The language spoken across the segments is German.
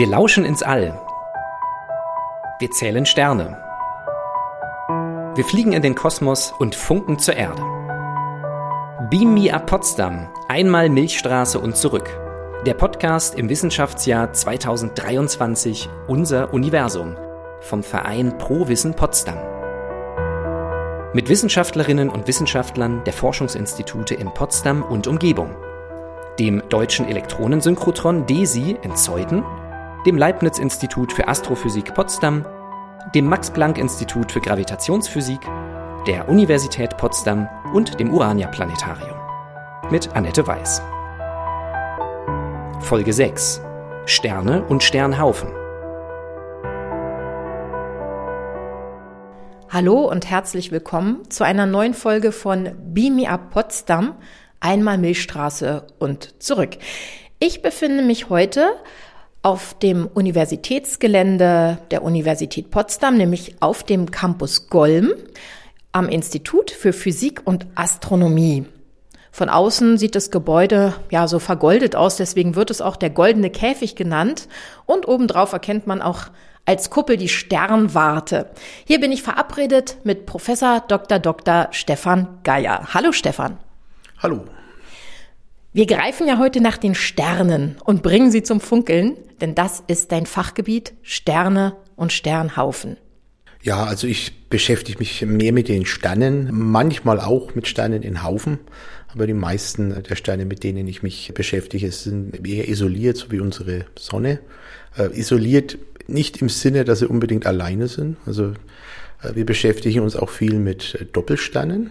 Wir lauschen ins All. Wir zählen Sterne. Wir fliegen in den Kosmos und funken zur Erde. Beam Me Up Potsdam, einmal Milchstraße und zurück. Der Podcast im Wissenschaftsjahr 2023 Unser Universum vom Verein Pro Wissen Potsdam. Mit Wissenschaftlerinnen und Wissenschaftlern der Forschungsinstitute in Potsdam und Umgebung. Dem Deutschen Elektronensynchrotron DESI in Zeuthen dem Leibniz-Institut für Astrophysik Potsdam, dem Max-Planck-Institut für Gravitationsphysik, der Universität Potsdam und dem Urania-Planetarium. Mit Annette Weiß. Folge 6. Sterne und Sternhaufen. Hallo und herzlich willkommen zu einer neuen Folge von Beam Me Up Potsdam, einmal Milchstraße und zurück. Ich befinde mich heute auf dem Universitätsgelände der Universität Potsdam, nämlich auf dem Campus Golm am Institut für Physik und Astronomie. Von außen sieht das Gebäude ja so vergoldet aus, deswegen wird es auch der goldene Käfig genannt. Und obendrauf erkennt man auch als Kuppel die Sternwarte. Hier bin ich verabredet mit Professor Dr. Dr. Stefan Geier. Hallo Stefan. Hallo. Wir greifen ja heute nach den Sternen und bringen sie zum Funkeln, denn das ist dein Fachgebiet Sterne und Sternhaufen. Ja, also ich beschäftige mich mehr mit den Sternen, manchmal auch mit Sternen in Haufen, aber die meisten der Sterne, mit denen ich mich beschäftige, sind eher isoliert, so wie unsere Sonne. Äh, isoliert nicht im Sinne, dass sie unbedingt alleine sind. Also äh, wir beschäftigen uns auch viel mit Doppelsternen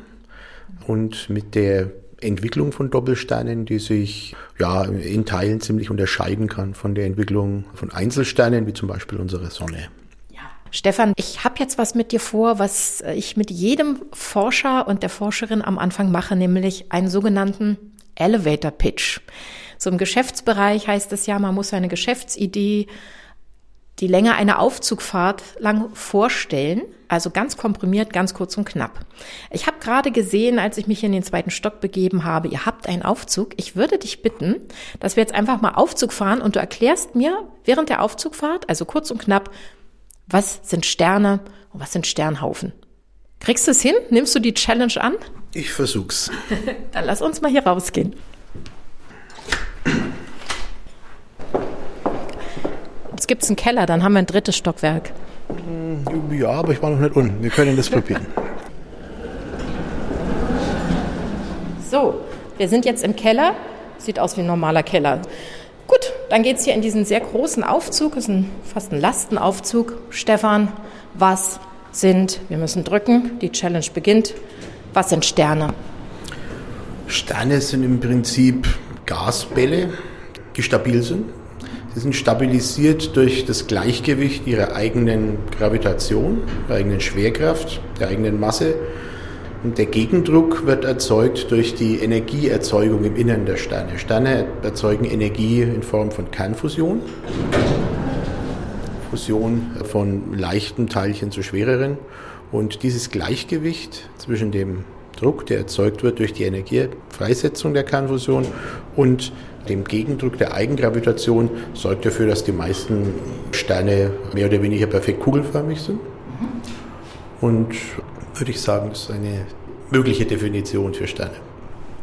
und mit der Entwicklung von Doppelsternen, die sich ja in Teilen ziemlich unterscheiden kann von der Entwicklung von Einzelsternen, wie zum Beispiel unsere Sonne. Stefan, ich habe jetzt was mit dir vor, was ich mit jedem Forscher und der Forscherin am Anfang mache, nämlich einen sogenannten Elevator Pitch. So im Geschäftsbereich heißt es ja, man muss seine Geschäftsidee die Länge einer Aufzugfahrt lang vorstellen, also ganz komprimiert, ganz kurz und knapp. Ich habe gerade gesehen, als ich mich in den zweiten Stock begeben habe, ihr habt einen Aufzug. Ich würde dich bitten, dass wir jetzt einfach mal Aufzug fahren und du erklärst mir während der Aufzugfahrt, also kurz und knapp, was sind Sterne und was sind Sternhaufen. Kriegst du es hin? Nimmst du die Challenge an? Ich versuch's. Dann lass uns mal hier rausgehen. Gibt es einen Keller, dann haben wir ein drittes Stockwerk. Ja, aber ich war noch nicht unten. Wir können das probieren. So, wir sind jetzt im Keller. Sieht aus wie ein normaler Keller. Gut, dann geht es hier in diesen sehr großen Aufzug. Das ist ein, fast ein Lastenaufzug. Stefan, was sind, wir müssen drücken, die Challenge beginnt. Was sind Sterne? Sterne sind im Prinzip Gasbälle, die stabil sind. Sie sind stabilisiert durch das Gleichgewicht ihrer eigenen Gravitation, der eigenen Schwerkraft, der eigenen Masse. Und der Gegendruck wird erzeugt durch die Energieerzeugung im Innern der Sterne. Sterne erzeugen Energie in Form von Kernfusion, Fusion von leichten Teilchen zu schwereren. Und dieses Gleichgewicht zwischen dem Druck, der erzeugt wird durch die Energiefreisetzung der Kernfusion und dem Gegendruck der Eigengravitation sorgt dafür, dass die meisten Sterne mehr oder weniger perfekt kugelförmig sind. Und würde ich sagen, das ist eine mögliche Definition für Sterne.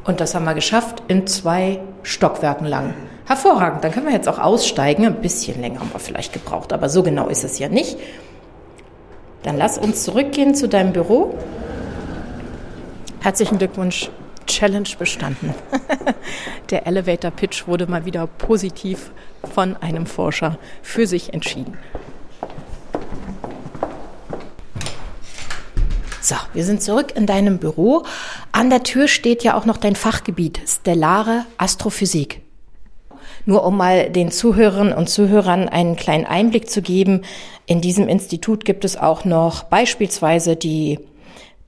Und das haben wir geschafft in zwei Stockwerken lang. Hervorragend, dann können wir jetzt auch aussteigen. Ein bisschen länger haben wir vielleicht gebraucht, aber so genau ist es ja nicht. Dann lass uns zurückgehen zu deinem Büro. Herzlichen Glückwunsch. Challenge bestanden. Der Elevator Pitch wurde mal wieder positiv von einem Forscher für sich entschieden. So, wir sind zurück in deinem Büro. An der Tür steht ja auch noch dein Fachgebiet, stellare Astrophysik. Nur um mal den Zuhörerinnen und Zuhörern einen kleinen Einblick zu geben, in diesem Institut gibt es auch noch beispielsweise die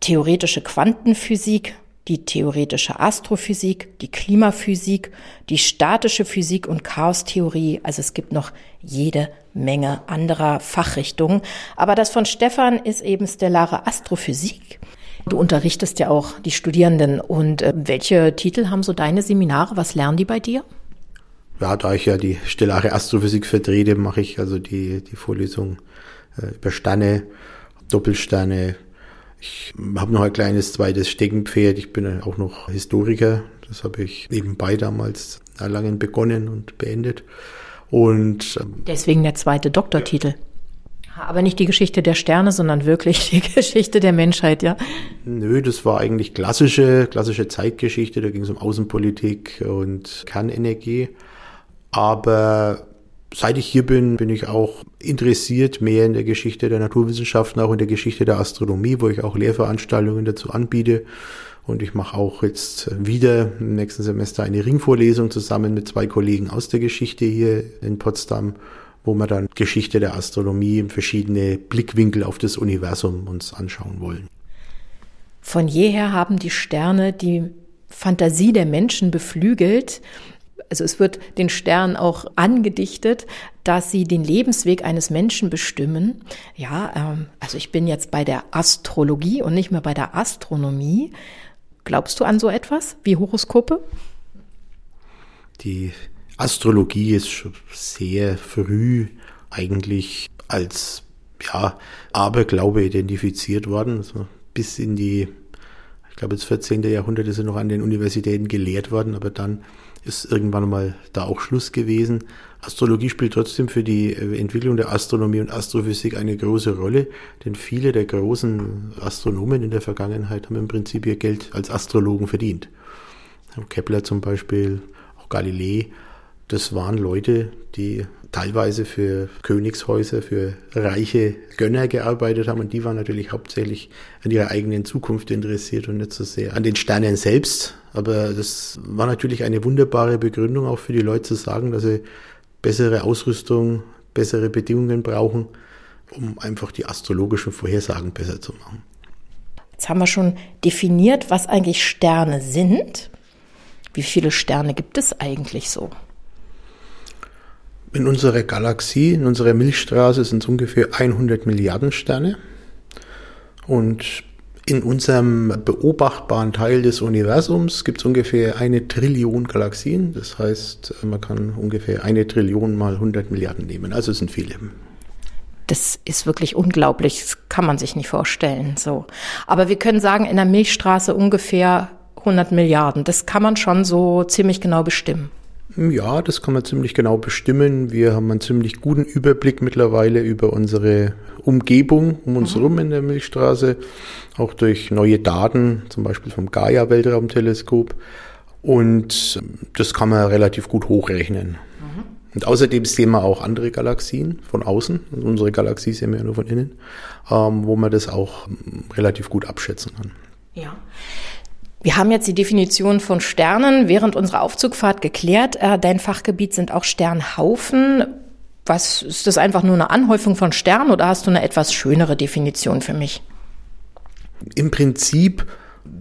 theoretische Quantenphysik, die theoretische Astrophysik, die Klimaphysik, die statische Physik und Chaostheorie. Also es gibt noch jede Menge anderer Fachrichtungen. Aber das von Stefan ist eben stellare Astrophysik. Du unterrichtest ja auch die Studierenden. Und äh, welche Titel haben so deine Seminare? Was lernen die bei dir? Ja, da ich ja die stellare Astrophysik vertrete, mache ich also die, die Vorlesung äh, über Sterne, Doppelsterne. Ich habe noch ein kleines zweites Steckenpferd. Ich bin auch noch Historiker. Das habe ich nebenbei damals erlangen begonnen und beendet. Und ähm, deswegen der zweite Doktortitel. Aber nicht die Geschichte der Sterne, sondern wirklich die Geschichte der Menschheit, ja? Nö, das war eigentlich klassische, klassische Zeitgeschichte. Da ging es um Außenpolitik und Kernenergie. Aber seit ich hier bin, bin ich auch interessiert mehr in der Geschichte der Naturwissenschaften, auch in der Geschichte der Astronomie, wo ich auch Lehrveranstaltungen dazu anbiete. Und ich mache auch jetzt wieder im nächsten Semester eine Ringvorlesung zusammen mit zwei Kollegen aus der Geschichte hier in Potsdam, wo wir dann Geschichte der Astronomie und verschiedene Blickwinkel auf das Universum uns anschauen wollen. Von jeher haben die Sterne die Fantasie der Menschen beflügelt also es wird den Sternen auch angedichtet, dass sie den Lebensweg eines Menschen bestimmen. Ja, ähm, also ich bin jetzt bei der Astrologie und nicht mehr bei der Astronomie. Glaubst du an so etwas wie Horoskope? Die Astrologie ist schon sehr früh eigentlich als ja, Aberglaube identifiziert worden. Also bis in die, ich glaube, das 14. Jahrhundert ist er noch an den Universitäten gelehrt worden, aber dann ist irgendwann mal da auch Schluss gewesen. Astrologie spielt trotzdem für die äh, Entwicklung der Astronomie und Astrophysik eine große Rolle, denn viele der großen Astronomen in der Vergangenheit haben im Prinzip ihr Geld als Astrologen verdient. Kepler zum Beispiel, auch Galilei, das waren Leute, die teilweise für Königshäuser, für reiche Gönner gearbeitet haben und die waren natürlich hauptsächlich an ihrer eigenen Zukunft interessiert und nicht so sehr an den Sternen selbst. Aber das war natürlich eine wunderbare Begründung auch für die Leute zu sagen, dass sie bessere Ausrüstung, bessere Bedingungen brauchen, um einfach die astrologischen Vorhersagen besser zu machen. Jetzt haben wir schon definiert, was eigentlich Sterne sind. Wie viele Sterne gibt es eigentlich so? In unserer Galaxie, in unserer Milchstraße sind es ungefähr 100 Milliarden Sterne. Und in unserem beobachtbaren Teil des Universums gibt es ungefähr eine Trillion Galaxien. Das heißt, man kann ungefähr eine Trillion mal 100 Milliarden nehmen. Also es sind viele. Das ist wirklich unglaublich. Das kann man sich nicht vorstellen. So. Aber wir können sagen, in der Milchstraße ungefähr 100 Milliarden. Das kann man schon so ziemlich genau bestimmen. Ja, das kann man ziemlich genau bestimmen. Wir haben einen ziemlich guten Überblick mittlerweile über unsere Umgebung um uns herum mhm. in der Milchstraße, auch durch neue Daten, zum Beispiel vom Gaia-Weltraumteleskop. Und das kann man relativ gut hochrechnen. Mhm. Und außerdem sehen wir auch andere Galaxien von außen. unsere Galaxie sehen wir ja nur von innen, ähm, wo man das auch relativ gut abschätzen kann. Ja. Wir haben jetzt die Definition von Sternen während unserer Aufzugfahrt geklärt. Äh, dein Fachgebiet sind auch Sternhaufen. Was ist das einfach nur eine Anhäufung von Sternen oder hast du eine etwas schönere Definition für mich? Im Prinzip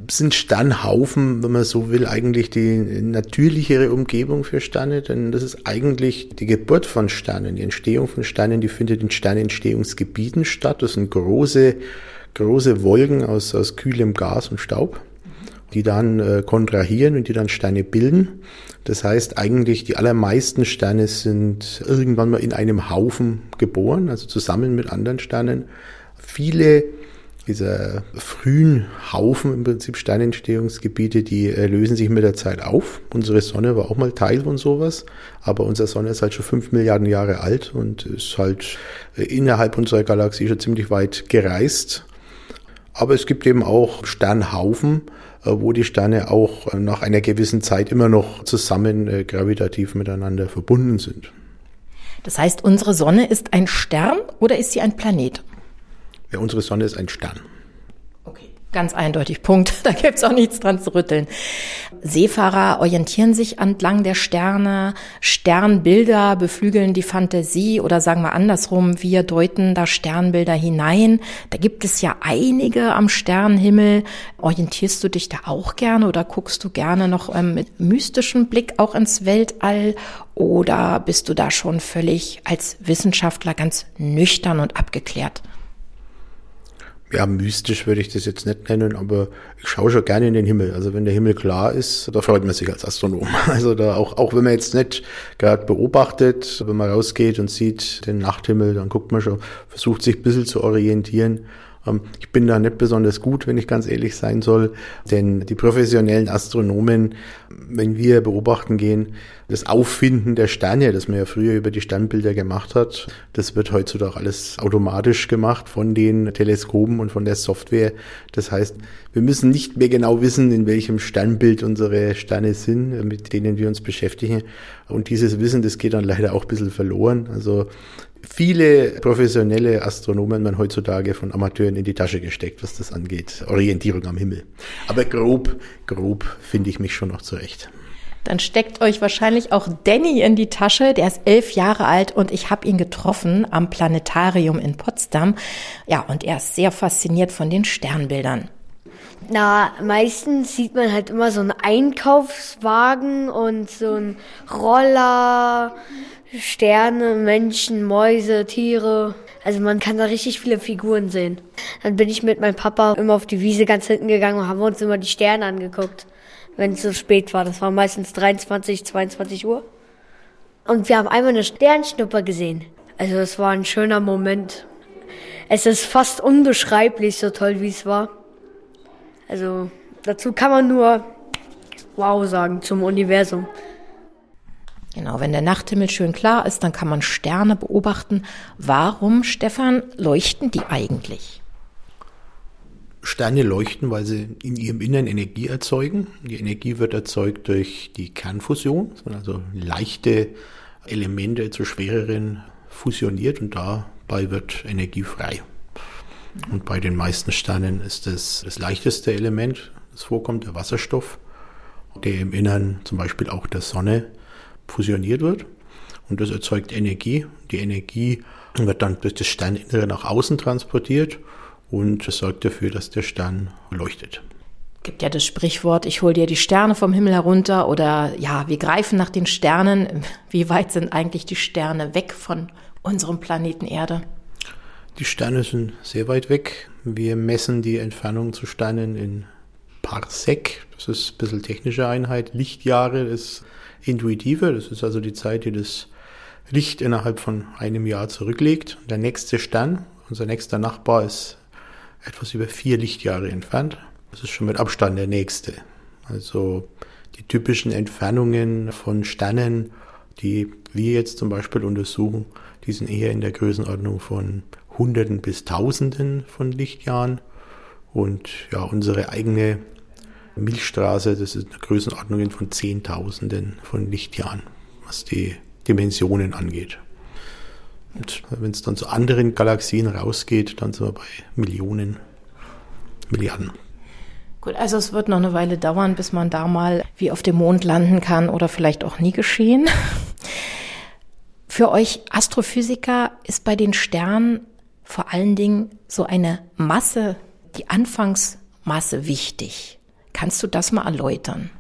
sind Sternhaufen, wenn man so will, eigentlich die natürlichere Umgebung für Sterne, denn das ist eigentlich die Geburt von Sternen, die Entstehung von Sternen, die findet in Sternentstehungsgebieten statt. Das sind große, große Wolken aus, aus kühlem Gas und Staub die dann äh, kontrahieren und die dann Sterne bilden. Das heißt eigentlich, die allermeisten Sterne sind irgendwann mal in einem Haufen geboren, also zusammen mit anderen Sternen. Viele dieser frühen Haufen im Prinzip Sternentstehungsgebiete, die äh, lösen sich mit der Zeit auf. Unsere Sonne war auch mal Teil von sowas, aber unsere Sonne ist halt schon fünf Milliarden Jahre alt und ist halt äh, innerhalb unserer Galaxie schon ziemlich weit gereist. Aber es gibt eben auch Sternhaufen, wo die Sterne auch äh, nach einer gewissen Zeit immer noch zusammen äh, gravitativ miteinander verbunden sind. Das heißt, unsere Sonne ist ein Stern oder ist sie ein Planet? Ja, unsere Sonne ist ein Stern. Ganz eindeutig, Punkt. Da gibt's auch nichts dran zu rütteln. Seefahrer orientieren sich entlang der Sterne, Sternbilder beflügeln die Fantasie oder sagen wir andersrum, wir deuten da Sternbilder hinein. Da gibt es ja einige am Sternenhimmel. Orientierst du dich da auch gerne oder guckst du gerne noch ähm, mit mystischem Blick auch ins Weltall oder bist du da schon völlig als Wissenschaftler ganz nüchtern und abgeklärt? Ja, mystisch würde ich das jetzt nicht nennen, aber ich schaue schon gerne in den Himmel. Also wenn der Himmel klar ist, da freut man sich als Astronom. Also da auch, auch wenn man jetzt nicht gerade beobachtet, wenn man rausgeht und sieht den Nachthimmel, dann guckt man schon, versucht sich ein bisschen zu orientieren. Ähm, ich bin da nicht besonders gut, wenn ich ganz ehrlich sein soll, denn die professionellen Astronomen, wenn wir beobachten gehen, das Auffinden der Sterne, das man ja früher über die Sternbilder gemacht hat, das wird heutzutage alles automatisch gemacht von den Teleskopen und von der Software. Das heißt, wir müssen nicht mehr genau wissen, in welchem Sternbild unsere Sterne sind, mit denen wir uns beschäftigen. Und dieses Wissen, das geht dann leider auch ein bisschen verloren. Also viele professionelle Astronomen man heutzutage von Amateuren in die Tasche gesteckt, was das angeht. Orientierung am Himmel. Aber grob, grob finde ich mich schon noch zurecht. Dann steckt euch wahrscheinlich auch Danny in die Tasche. Der ist elf Jahre alt und ich habe ihn getroffen am Planetarium in Potsdam. Ja, und er ist sehr fasziniert von den Sternbildern. Na, meistens sieht man halt immer so einen Einkaufswagen und so einen Roller, Sterne, Menschen, Mäuse, Tiere. Also man kann da richtig viele Figuren sehen. Dann bin ich mit meinem Papa immer auf die Wiese ganz hinten gegangen und haben uns immer die Sterne angeguckt, wenn es so spät war. Das war meistens 23, 22 Uhr. Und wir haben einmal eine Sternschnupper gesehen. Also es war ein schöner Moment. Es ist fast unbeschreiblich, so toll wie es war. Also dazu kann man nur Wow sagen zum Universum. Genau, wenn der Nachthimmel schön klar ist, dann kann man Sterne beobachten. Warum, Stefan, leuchten die eigentlich? Sterne leuchten, weil sie in ihrem Innern Energie erzeugen. Die Energie wird erzeugt durch die Kernfusion, also leichte Elemente zu schwereren fusioniert und dabei wird Energie frei. Und bei den meisten Sternen ist das das leichteste Element, das vorkommt, der Wasserstoff, der im Innern zum Beispiel auch der Sonne fusioniert wird. Und das erzeugt Energie. Die Energie wird dann durch das Sterninnere nach außen transportiert und das sorgt dafür, dass der Stern leuchtet. Gibt ja das Sprichwort, ich hole dir die Sterne vom Himmel herunter oder ja, wir greifen nach den Sternen. Wie weit sind eigentlich die Sterne weg von unserem Planeten Erde? Die Sterne sind sehr weit weg. Wir messen die Entfernung zu Sternen in Parsec. Das ist ein bisschen technische Einheit. Lichtjahre ist intuitive. Das ist also die Zeit, die das Licht innerhalb von einem Jahr zurücklegt. Der nächste Stern, unser nächster Nachbar, ist etwas über vier Lichtjahre entfernt. Das ist schon mit Abstand der nächste. Also die typischen Entfernungen von Sternen, die wir jetzt zum Beispiel untersuchen, die sind eher in der Größenordnung von Hunderten bis Tausenden von Lichtjahren. Und ja, unsere eigene Milchstraße, das ist eine Größenordnung von Zehntausenden von Lichtjahren, was die Dimensionen angeht. Und wenn es dann zu anderen Galaxien rausgeht, dann sind wir bei Millionen, Milliarden. Gut, also es wird noch eine Weile dauern, bis man da mal wie auf dem Mond landen kann oder vielleicht auch nie geschehen. Für euch Astrophysiker ist bei den Sternen vor allen Dingen so eine Masse, die Anfangsmasse wichtig. Kannst du das mal erläutern?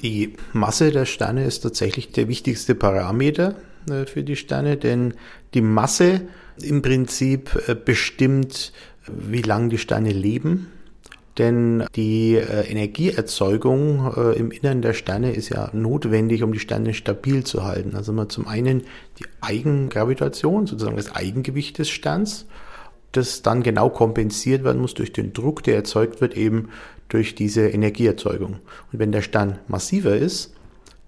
Die Masse der Sterne ist tatsächlich der wichtigste Parameter äh, für die Sterne, denn die Masse im Prinzip äh, bestimmt, wie lange die Sterne leben. Denn die äh, Energieerzeugung im Innern der Sterne ist ja notwendig, um die Sterne stabil zu halten. Also man zum einen die Eigengravitation, sozusagen das Eigengewicht des Sterns, das dann genau kompensiert werden muss durch den Druck, der erzeugt wird eben durch diese Energieerzeugung. Und wenn der Stern massiver ist,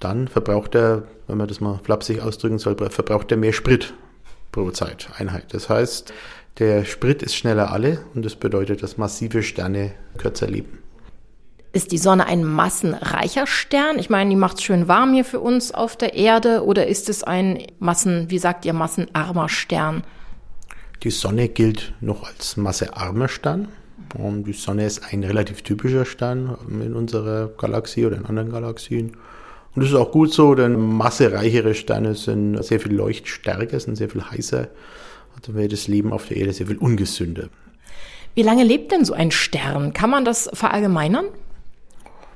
dann verbraucht er, wenn man das mal flapsig ausdrücken soll, verbraucht er mehr Sprit pro Zeiteinheit. Das heißt, der Sprit ist schneller alle und das bedeutet, dass massive Sterne kürzer leben. Ist die Sonne ein massenreicher Stern? Ich meine, die macht es schön warm hier für uns auf der Erde oder ist es ein Massen, wie sagt ihr, massenarmer Stern? Die Sonne gilt noch als massearmer Stern. Und die Sonne ist ein relativ typischer Stern in unserer Galaxie oder in anderen Galaxien. Und das ist auch gut so, denn massereichere Sterne sind sehr viel leuchtstärker, sind sehr viel heißer dann wäre das Leben auf der Erde sehr viel ungesünder. Wie lange lebt denn so ein Stern? Kann man das verallgemeinern?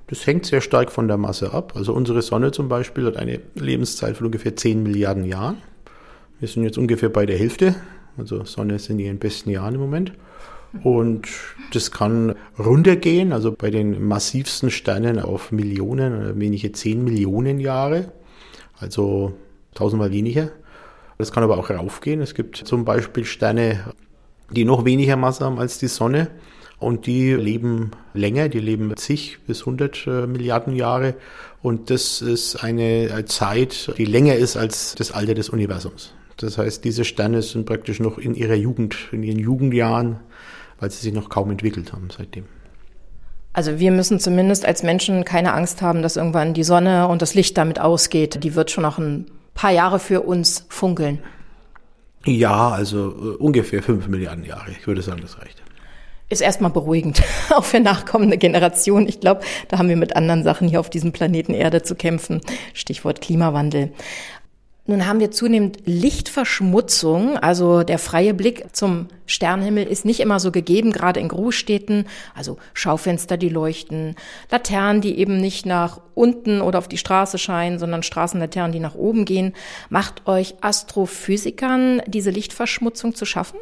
Das hängt sehr stark von der Masse ab. Also unsere Sonne zum Beispiel hat eine Lebenszeit von ungefähr 10 Milliarden Jahren. Wir sind jetzt ungefähr bei der Hälfte. Also Sonne ist in ihren besten Jahren im Moment. Und das kann runtergehen, also bei den massivsten Sternen auf Millionen, wenige zehn Millionen Jahre, also tausendmal weniger. Das kann aber auch raufgehen. Es gibt zum Beispiel Sterne, die noch weniger Masse haben als die Sonne und die leben länger, die leben zig bis hundert äh, Milliarden Jahre und das ist eine Zeit, die länger ist als das Alter des Universums. Das heißt, diese Sterne sind praktisch noch in ihrer Jugend, in ihren Jugendjahren, weil sie sich noch kaum entwickelt haben seitdem. Also wir müssen zumindest als Menschen keine Angst haben, dass irgendwann die Sonne und das Licht damit ausgeht. Die wird schon noch ein paar Jahre für uns funkeln. Ja, also äh, ungefähr fünf Milliarden Jahre. Ich würde sagen, das reicht. Ist erstmal beruhigend, auch für nachkommende Generationen. Ich glaube, da haben wir mit anderen Sachen hier auf diesem Planeten Erde zu kämpfen. Stichwort Klimawandel. Nun haben wir zunehmend Lichtverschmutzung, also der freie Blick zum Sternenhimmel ist nicht immer so gegeben, gerade in Großstädten, also Schaufenster, die leuchten, Laternen, die eben nicht nach unten oder auf die Straße scheinen, sondern Straßenlaternen, die nach oben gehen. Macht euch Astrophysikern diese Lichtverschmutzung zu schaffen?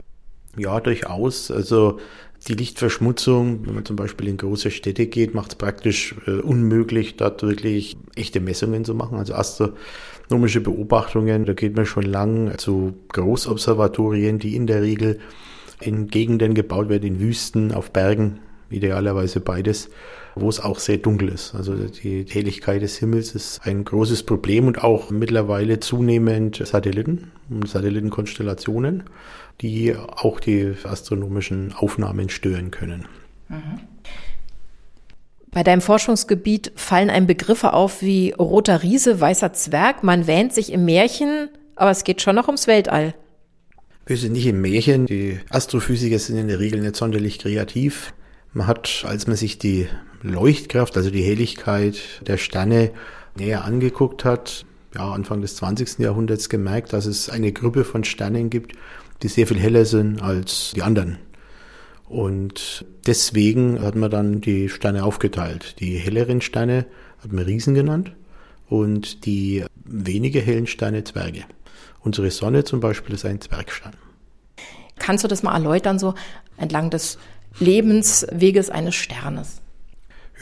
Ja, durchaus. Also die Lichtverschmutzung, wenn man zum Beispiel in große Städte geht, macht es praktisch äh, unmöglich, dort wirklich echte Messungen zu machen. Also astronomische Beobachtungen, da geht man schon lang zu Großobservatorien, die in der Regel in Gegenden gebaut werden, in Wüsten, auf Bergen, idealerweise beides, wo es auch sehr dunkel ist. Also die Helligkeit des Himmels ist ein großes Problem und auch mittlerweile zunehmend Satelliten und Satellitenkonstellationen die auch die astronomischen Aufnahmen stören können. Mhm. Bei deinem Forschungsgebiet fallen einem Begriffe auf wie roter Riese, weißer Zwerg. Man wähnt sich im Märchen, aber es geht schon noch ums Weltall. Wir sind nicht im Märchen. Die Astrophysiker sind in der Regel nicht sonderlich kreativ. Man hat, als man sich die Leuchtkraft, also die Helligkeit der Sterne näher angeguckt hat, ja, Anfang des 20. Jahrhunderts gemerkt, dass es eine Gruppe von Sternen gibt, die sehr viel heller sind als die anderen. Und deswegen hat man dann die Sterne aufgeteilt. Die helleren Sterne hat man Riesen genannt und die weniger hellen Sterne Zwerge. Unsere Sonne zum Beispiel ist ein Zwergstern. Kannst du das mal erläutern, so entlang des Lebensweges eines Sternes?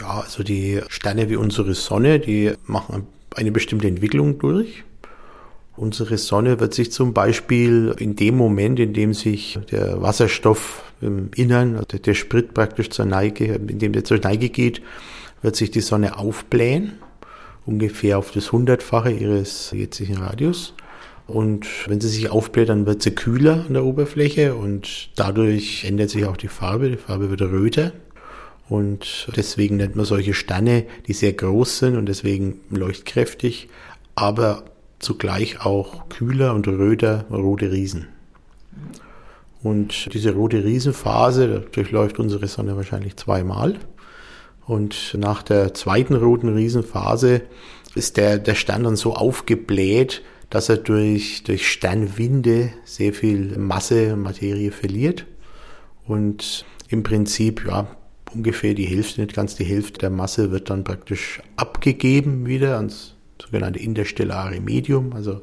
Ja, also die Sterne wie unsere Sonne, die machen eine bestimmte Entwicklung durch. Unsere Sonne wird sich zum Beispiel in dem Moment, in dem sich der Wasserstoff im Innern, also der Sprit praktisch zur Neige, in dem der zur Neige geht, wird sich die Sonne aufblähen, ungefähr auf das Hundertfache ihres jetzigen Radius. Und wenn sie sich aufbläht, dann wird sie kühler an der Oberfläche und dadurch ändert sich auch die Farbe. Die Farbe wird röter. Und deswegen nennt man solche Sterne, die sehr groß sind und deswegen leuchtkräftig, aber zugleich auch kühler und röter rote Riesen. Und diese rote Riesenphase durchläuft unsere Sonne wahrscheinlich zweimal. Und nach der zweiten roten Riesenphase ist der, der Stern dann so aufgebläht, dass er durch, durch Sternwinde sehr viel Masse, Materie verliert. Und im Prinzip, ja, ungefähr die Hälfte, nicht ganz die Hälfte der Masse wird dann praktisch abgegeben wieder ans sogenannte interstellare Medium, also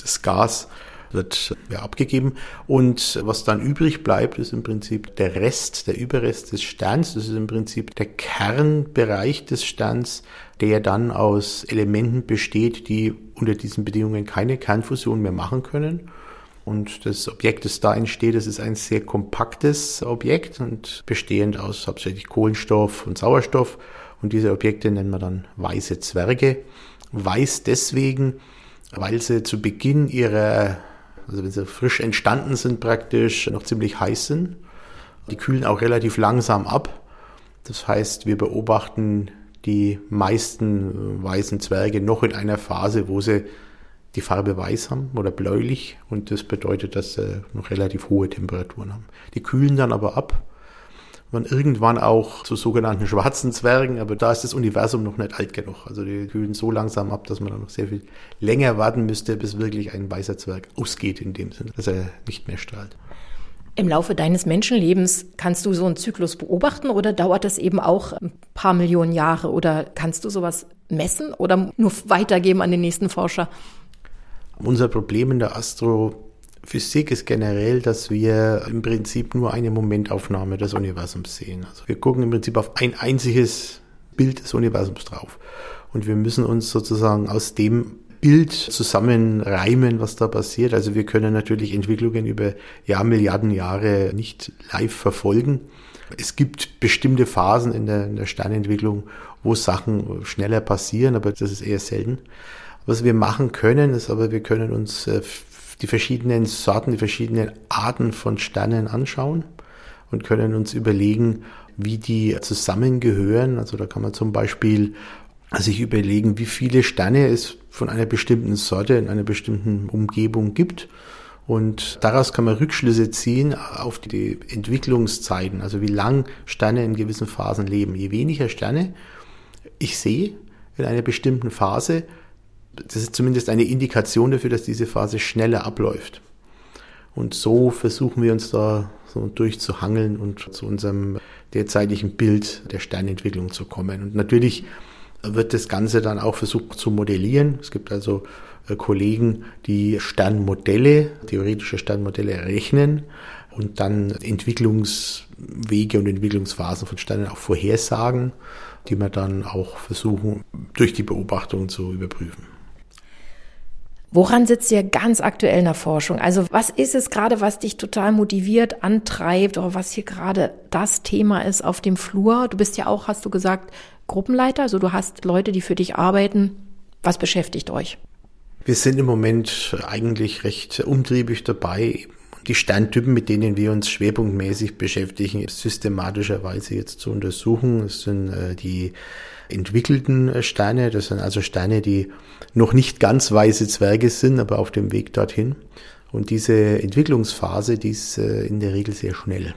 das Gas wird ja, abgegeben. Und was dann übrig bleibt, ist im Prinzip der Rest, der Überrest des Sterns. Das ist im Prinzip der Kernbereich des Sterns, der dann aus Elementen besteht, die unter diesen Bedingungen keine Kernfusion mehr machen können. Und das Objekt, das da entsteht, das ist ein sehr kompaktes Objekt und bestehend aus hauptsächlich Kohlenstoff und Sauerstoff. Und diese Objekte nennen wir dann weiße Zwerge weiß deswegen, weil sie zu Beginn ihrer, also wenn sie frisch entstanden sind praktisch, noch ziemlich heiß sind. Die kühlen auch relativ langsam ab. Das heißt, wir beobachten die meisten weißen Zwerge noch in einer Phase, wo sie die Farbe weiß haben oder bläulich und das bedeutet, dass sie noch relativ hohe Temperaturen haben. Die kühlen dann aber ab man irgendwann auch zu sogenannten schwarzen Zwergen, aber da ist das Universum noch nicht alt genug. Also die kühlen so langsam ab, dass man dann noch sehr viel länger warten müsste, bis wirklich ein weißer Zwerg ausgeht in dem Sinne, dass er nicht mehr strahlt. Im Laufe deines Menschenlebens kannst du so einen Zyklus beobachten oder dauert das eben auch ein paar Millionen Jahre oder kannst du sowas messen oder nur weitergeben an den nächsten Forscher? Unser Problem in der Astro Physik ist generell, dass wir im Prinzip nur eine Momentaufnahme des Universums sehen. Also wir gucken im Prinzip auf ein einziges Bild des Universums drauf. Und wir müssen uns sozusagen aus dem Bild zusammenreimen, was da passiert. Also wir können natürlich Entwicklungen über Jahr, Milliarden Jahre nicht live verfolgen. Es gibt bestimmte Phasen in der, in der Sternentwicklung, wo Sachen schneller passieren, aber das ist eher selten. Was wir machen können, ist aber, wir können uns äh, die verschiedenen Sorten, die verschiedenen Arten von Sternen anschauen und können uns überlegen, wie die zusammengehören. Also da kann man zum Beispiel sich überlegen, wie viele Sterne es von einer bestimmten Sorte in einer bestimmten Umgebung gibt. Und daraus kann man Rückschlüsse ziehen auf die Entwicklungszeiten, also wie lang Sterne in gewissen Phasen leben. Je weniger Sterne ich sehe in einer bestimmten Phase, das ist zumindest eine Indikation dafür, dass diese Phase schneller abläuft. Und so versuchen wir uns da so durchzuhangeln und zu unserem derzeitigen Bild der Sternentwicklung zu kommen. Und natürlich wird das Ganze dann auch versucht zu modellieren. Es gibt also äh, Kollegen, die Sternmodelle, theoretische Sternmodelle rechnen und dann Entwicklungswege und Entwicklungsphasen von Sternen auch vorhersagen, die wir dann auch versuchen durch die Beobachtung zu überprüfen. Woran sitzt ihr ganz aktuell in der Forschung? Also was ist es gerade, was dich total motiviert, antreibt oder was hier gerade das Thema ist auf dem Flur? Du bist ja auch, hast du gesagt, Gruppenleiter, also du hast Leute, die für dich arbeiten. Was beschäftigt euch? Wir sind im Moment eigentlich recht umtriebig dabei, die Sterntypen, mit denen wir uns schwerpunktmäßig beschäftigen, systematischerweise jetzt zu untersuchen. Das sind äh, die entwickelten äh, Sterne. Das sind also Sterne, die noch nicht ganz weiße Zwerge sind, aber auf dem Weg dorthin. Und diese Entwicklungsphase, die ist äh, in der Regel sehr schnell.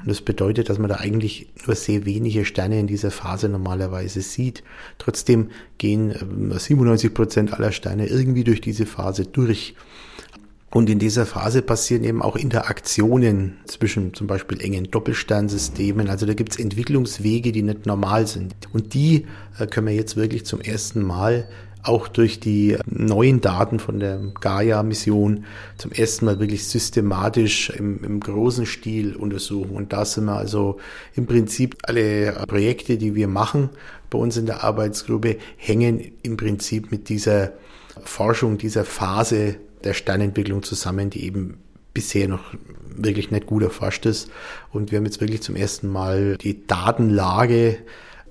Und das bedeutet, dass man da eigentlich nur sehr wenige Sterne in dieser Phase normalerweise sieht. Trotzdem gehen 97 Prozent aller Sterne irgendwie durch diese Phase durch. Und in dieser Phase passieren eben auch Interaktionen zwischen zum Beispiel engen Doppelsternsystemen. Also da gibt es Entwicklungswege, die nicht normal sind. Und die äh, können wir jetzt wirklich zum ersten Mal auch durch die neuen Daten von der Gaia-Mission zum ersten Mal wirklich systematisch im, im, großen Stil untersuchen. Und da sind wir also im Prinzip alle Projekte, die wir machen bei uns in der Arbeitsgruppe, hängen im Prinzip mit dieser Forschung, dieser Phase der Sternentwicklung zusammen, die eben bisher noch wirklich nicht gut erforscht ist. Und wir haben jetzt wirklich zum ersten Mal die Datenlage,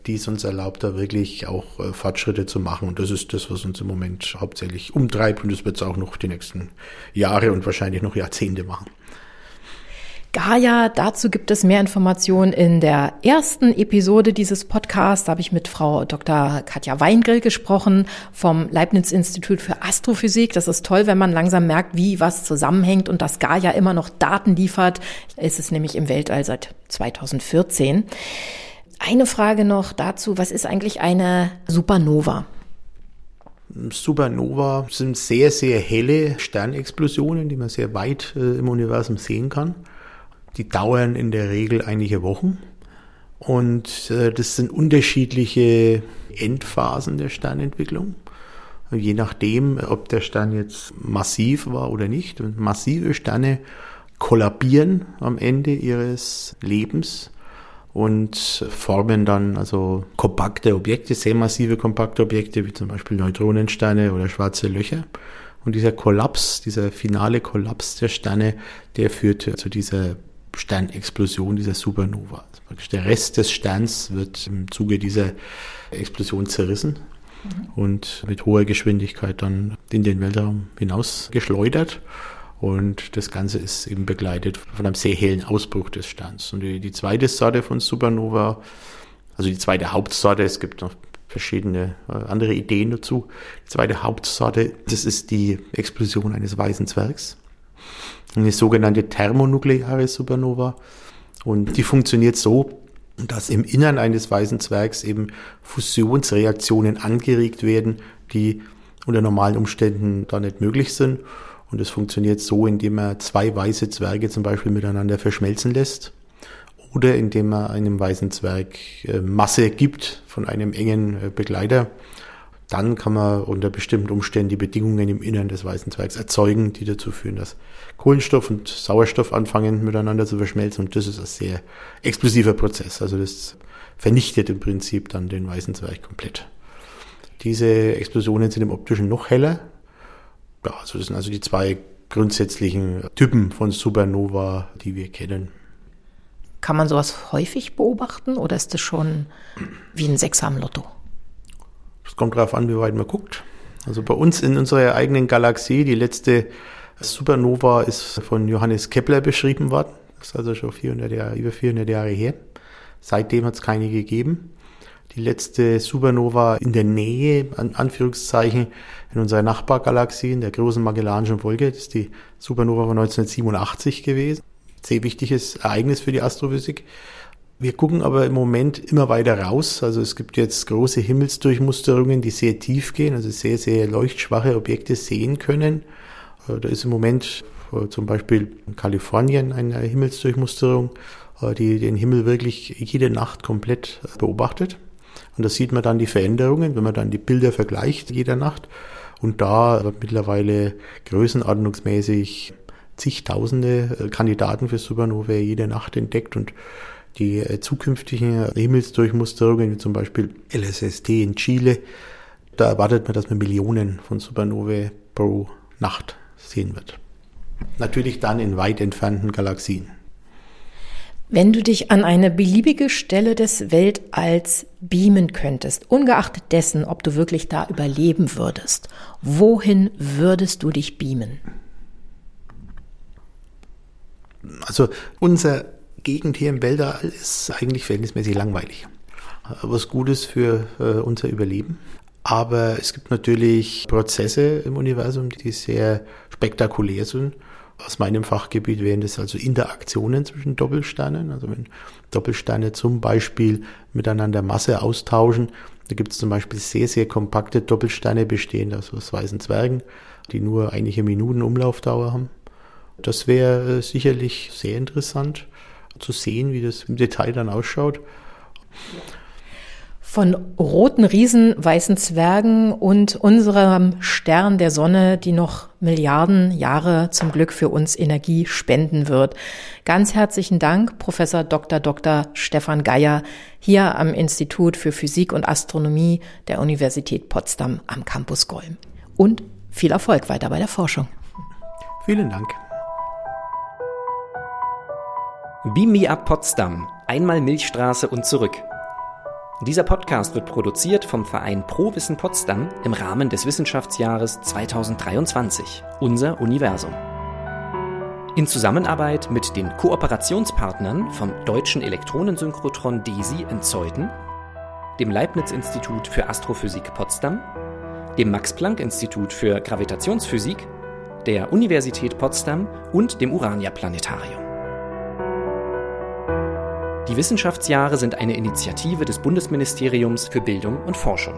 die es uns erlaubt, da wirklich auch äh, Fortschritte zu machen. Und das ist das, was uns im Moment hauptsächlich umtreibt. Und das wird es auch noch die nächsten Jahre und wahrscheinlich noch Jahrzehnte machen. Gaia. Dazu gibt es mehr Informationen in der ersten Episode dieses Podcasts. Da habe ich mit Frau Dr. Katja Weingrill gesprochen vom Leibniz-Institut für Astrophysik. Das ist toll, wenn man langsam merkt, wie was zusammenhängt und dass Gaia immer noch Daten liefert. Es ist nämlich im Weltall seit 2014. Eine Frage noch dazu. Was ist eigentlich eine Supernova? Supernova sind sehr, sehr helle Sternexplosionen, die man sehr weit äh, im Universum sehen kann. Die dauern in der Regel einige Wochen. Und äh, das sind unterschiedliche Endphasen der Sternentwicklung. Je nachdem, ob der Stern jetzt massiv war oder nicht. Und massive Sterne kollabieren am Ende ihres Lebens und formen dann also kompakte Objekte, sehr massive kompakte Objekte, wie zum Beispiel Neutronensterne oder schwarze Löcher. Und dieser Kollaps, dieser finale Kollaps der Sterne, der führt zu dieser Sternexplosion, dieser Supernova. Also der Rest des Sterns wird im Zuge dieser Explosion zerrissen mhm. und mit hoher Geschwindigkeit dann in den Weltraum hinaus geschleudert. Und das Ganze ist eben begleitet von einem sehr hellen Ausbruch des Sterns. Und die, die zweite Sorte von Supernova, also die zweite Hauptsorte, es gibt noch verschiedene äh, andere Ideen dazu. Die zweite Hauptsorte, das ist die Explosion eines weißen Zwergs eine sogenannte thermonukleare Supernova. Und die funktioniert so, dass im Innern eines weißen Zwergs eben Fusionsreaktionen angeregt werden, die unter normalen Umständen da nicht möglich sind. Und es funktioniert so, indem man zwei weiße Zwerge zum Beispiel miteinander verschmelzen lässt oder indem man einem weißen Zwerg äh, Masse gibt von einem engen äh, Begleiter. Dann kann man unter bestimmten Umständen die Bedingungen im Innern des weißen Zwergs erzeugen, die dazu führen, dass Kohlenstoff und Sauerstoff anfangen miteinander zu verschmelzen. Und das ist ein sehr explosiver Prozess. Also das vernichtet im Prinzip dann den weißen Zwerg komplett. Diese Explosionen sind im optischen noch heller. Ja, also das sind also die zwei grundsätzlichen Typen von Supernova, die wir kennen. Kann man sowas häufig beobachten oder ist das schon wie ein Sechser am Lotto? Es kommt darauf an, wie weit man guckt. Also bei uns in unserer eigenen Galaxie, die letzte Supernova ist von Johannes Kepler beschrieben worden. Das ist also schon 400 Jahre, über 400 Jahre her. Seitdem hat es keine gegeben. Die letzte Supernova in der Nähe, an Anführungszeichen, in unserer Nachbargalaxie, in der großen Magellanischen Wolke, das ist die Supernova von 1987 gewesen. Sehr wichtiges Ereignis für die Astrophysik. Wir gucken aber im Moment immer weiter raus. Also es gibt jetzt große Himmelsdurchmusterungen, die sehr tief gehen, also sehr, sehr leuchtschwache Objekte sehen können. Äh, da ist im Moment äh, zum Beispiel in Kalifornien eine Himmelsdurchmusterung, äh, die den Himmel wirklich jede Nacht komplett beobachtet. Und da sieht man dann die Veränderungen, wenn man dann die Bilder vergleicht jeder Nacht. Und da wird mittlerweile größenordnungsmäßig zigtausende Kandidaten für Supernovae jede Nacht entdeckt und die äh, zukünftigen Himmelsdurchmusterungen, wie zum Beispiel LSST in Chile, da erwartet man, dass man Millionen von Supernovae pro Nacht sehen wird. Natürlich dann in weit entfernten Galaxien. Wenn du dich an eine beliebige Stelle des Weltalls beamen könntest, ungeachtet dessen, ob du wirklich da überleben würdest, wohin würdest du dich beamen? Also unser Gegend hier im Weltall ist eigentlich verhältnismäßig langweilig. Was Gutes für äh, unser Überleben. Aber es gibt natürlich Prozesse im Universum, die sehr spektakulär sind. Aus meinem Fachgebiet wären das also Interaktionen zwischen Doppelsternen. Also wenn Doppelsterne zum Beispiel miteinander Masse austauschen, da gibt es zum Beispiel sehr, sehr kompakte Doppelsterne bestehend aus weißen Zwergen, die nur einige Minuten Umlaufdauer haben. Das wäre äh, sicherlich sehr interessant zu sehen, wie das im Detail dann ausschaut. Von roten Riesen, weißen Zwergen und unserem Stern der Sonne, die noch Milliarden Jahre zum Glück für uns Energie spenden wird. Ganz herzlichen Dank, Professor Dr. Dr. Stefan Geier, hier am Institut für Physik und Astronomie der Universität Potsdam am Campus Golm. Und viel Erfolg weiter bei der Forschung. Vielen Dank. Beam Me Up Potsdam, einmal Milchstraße und zurück. Dieser Podcast wird produziert vom Verein Pro Wissen Potsdam im Rahmen des Wissenschaftsjahres 2023, unser Universum. In Zusammenarbeit mit den Kooperationspartnern vom Deutschen Elektronensynchrotron DESI in Zeuthen, dem Leibniz-Institut für Astrophysik Potsdam, dem Max-Planck-Institut für Gravitationsphysik, der Universität Potsdam und dem Urania-Planetarium. Die Wissenschaftsjahre sind eine Initiative des Bundesministeriums für Bildung und Forschung.